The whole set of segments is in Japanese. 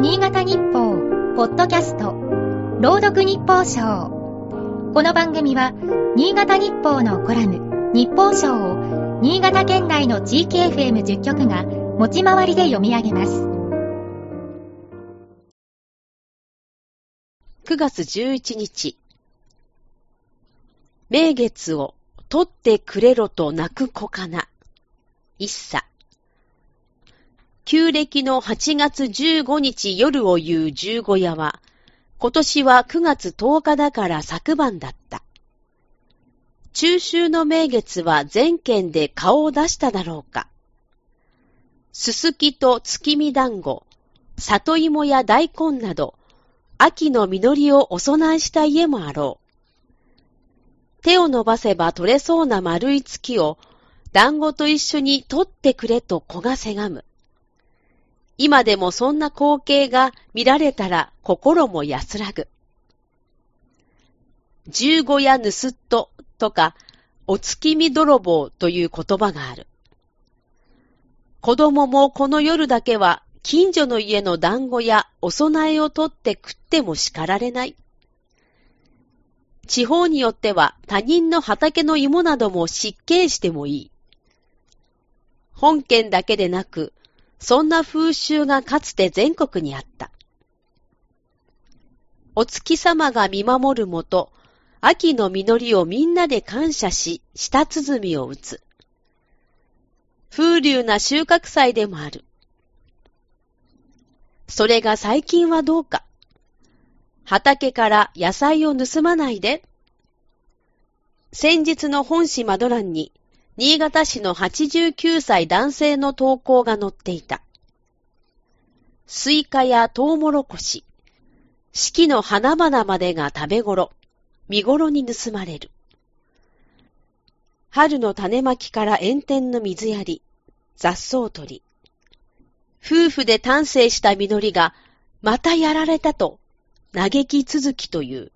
新潟日報、ポッドキャスト、朗読日報賞。この番組は、新潟日報のコラム、日報賞を、新潟県内の地域 FM10 局が、持ち回りで読み上げます。9月11日。名月を取ってくれろと泣く子かな。一茶。旧暦の8月15日夜を言う十五夜は、今年は9月10日だから昨晩だった。中秋の名月は全県で顔を出しただろうか。すすきと月見団子、里芋や大根など、秋の実りをお供えした家もあろう。手を伸ばせば取れそうな丸い月を、団子と一緒に取ってくれと子がせがむ。今でもそんな光景が見られたら心も安らぐ。十五夜盗っ人とか、お月見泥棒という言葉がある。子供もこの夜だけは近所の家の団子やお供えをとって食っても叱られない。地方によっては他人の畑の芋なども失敬してもいい。本県だけでなく、そんな風習がかつて全国にあった。お月様が見守るもと、秋の実りをみんなで感謝し、舌鼓を打つ。風流な収穫祭でもある。それが最近はどうか。畑から野菜を盗まないで。先日の本誌マドランに、新潟市の89歳男性の投稿が載っていた。スイカやトウモロコシ、四季の花々までが食べ頃、見頃に盗まれる。春の種まきから炎天の水やり、雑草取り。夫婦で丹精した実りが、またやられたと、嘆き続きという。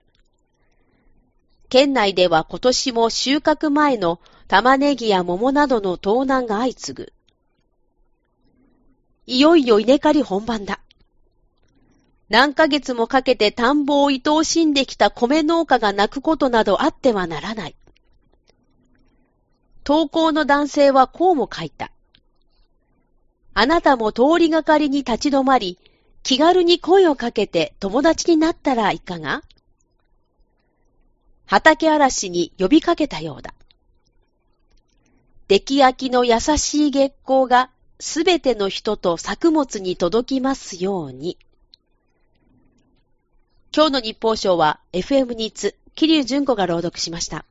県内では今年も収穫前の玉ねぎや桃などの盗難が相次ぐ。いよいよ稲刈り本番だ。何ヶ月もかけて田んぼを愛おしんできた米農家が泣くことなどあってはならない。投稿の男性はこうも書いた。あなたも通りがかりに立ち止まり、気軽に声をかけて友達になったらいかが？畑嵐に呼びかけたようだ。出来焼きの優しい月光がすべての人と作物に届きますように。今日の日報賞は FM ニーツ、桐生純子が朗読しました。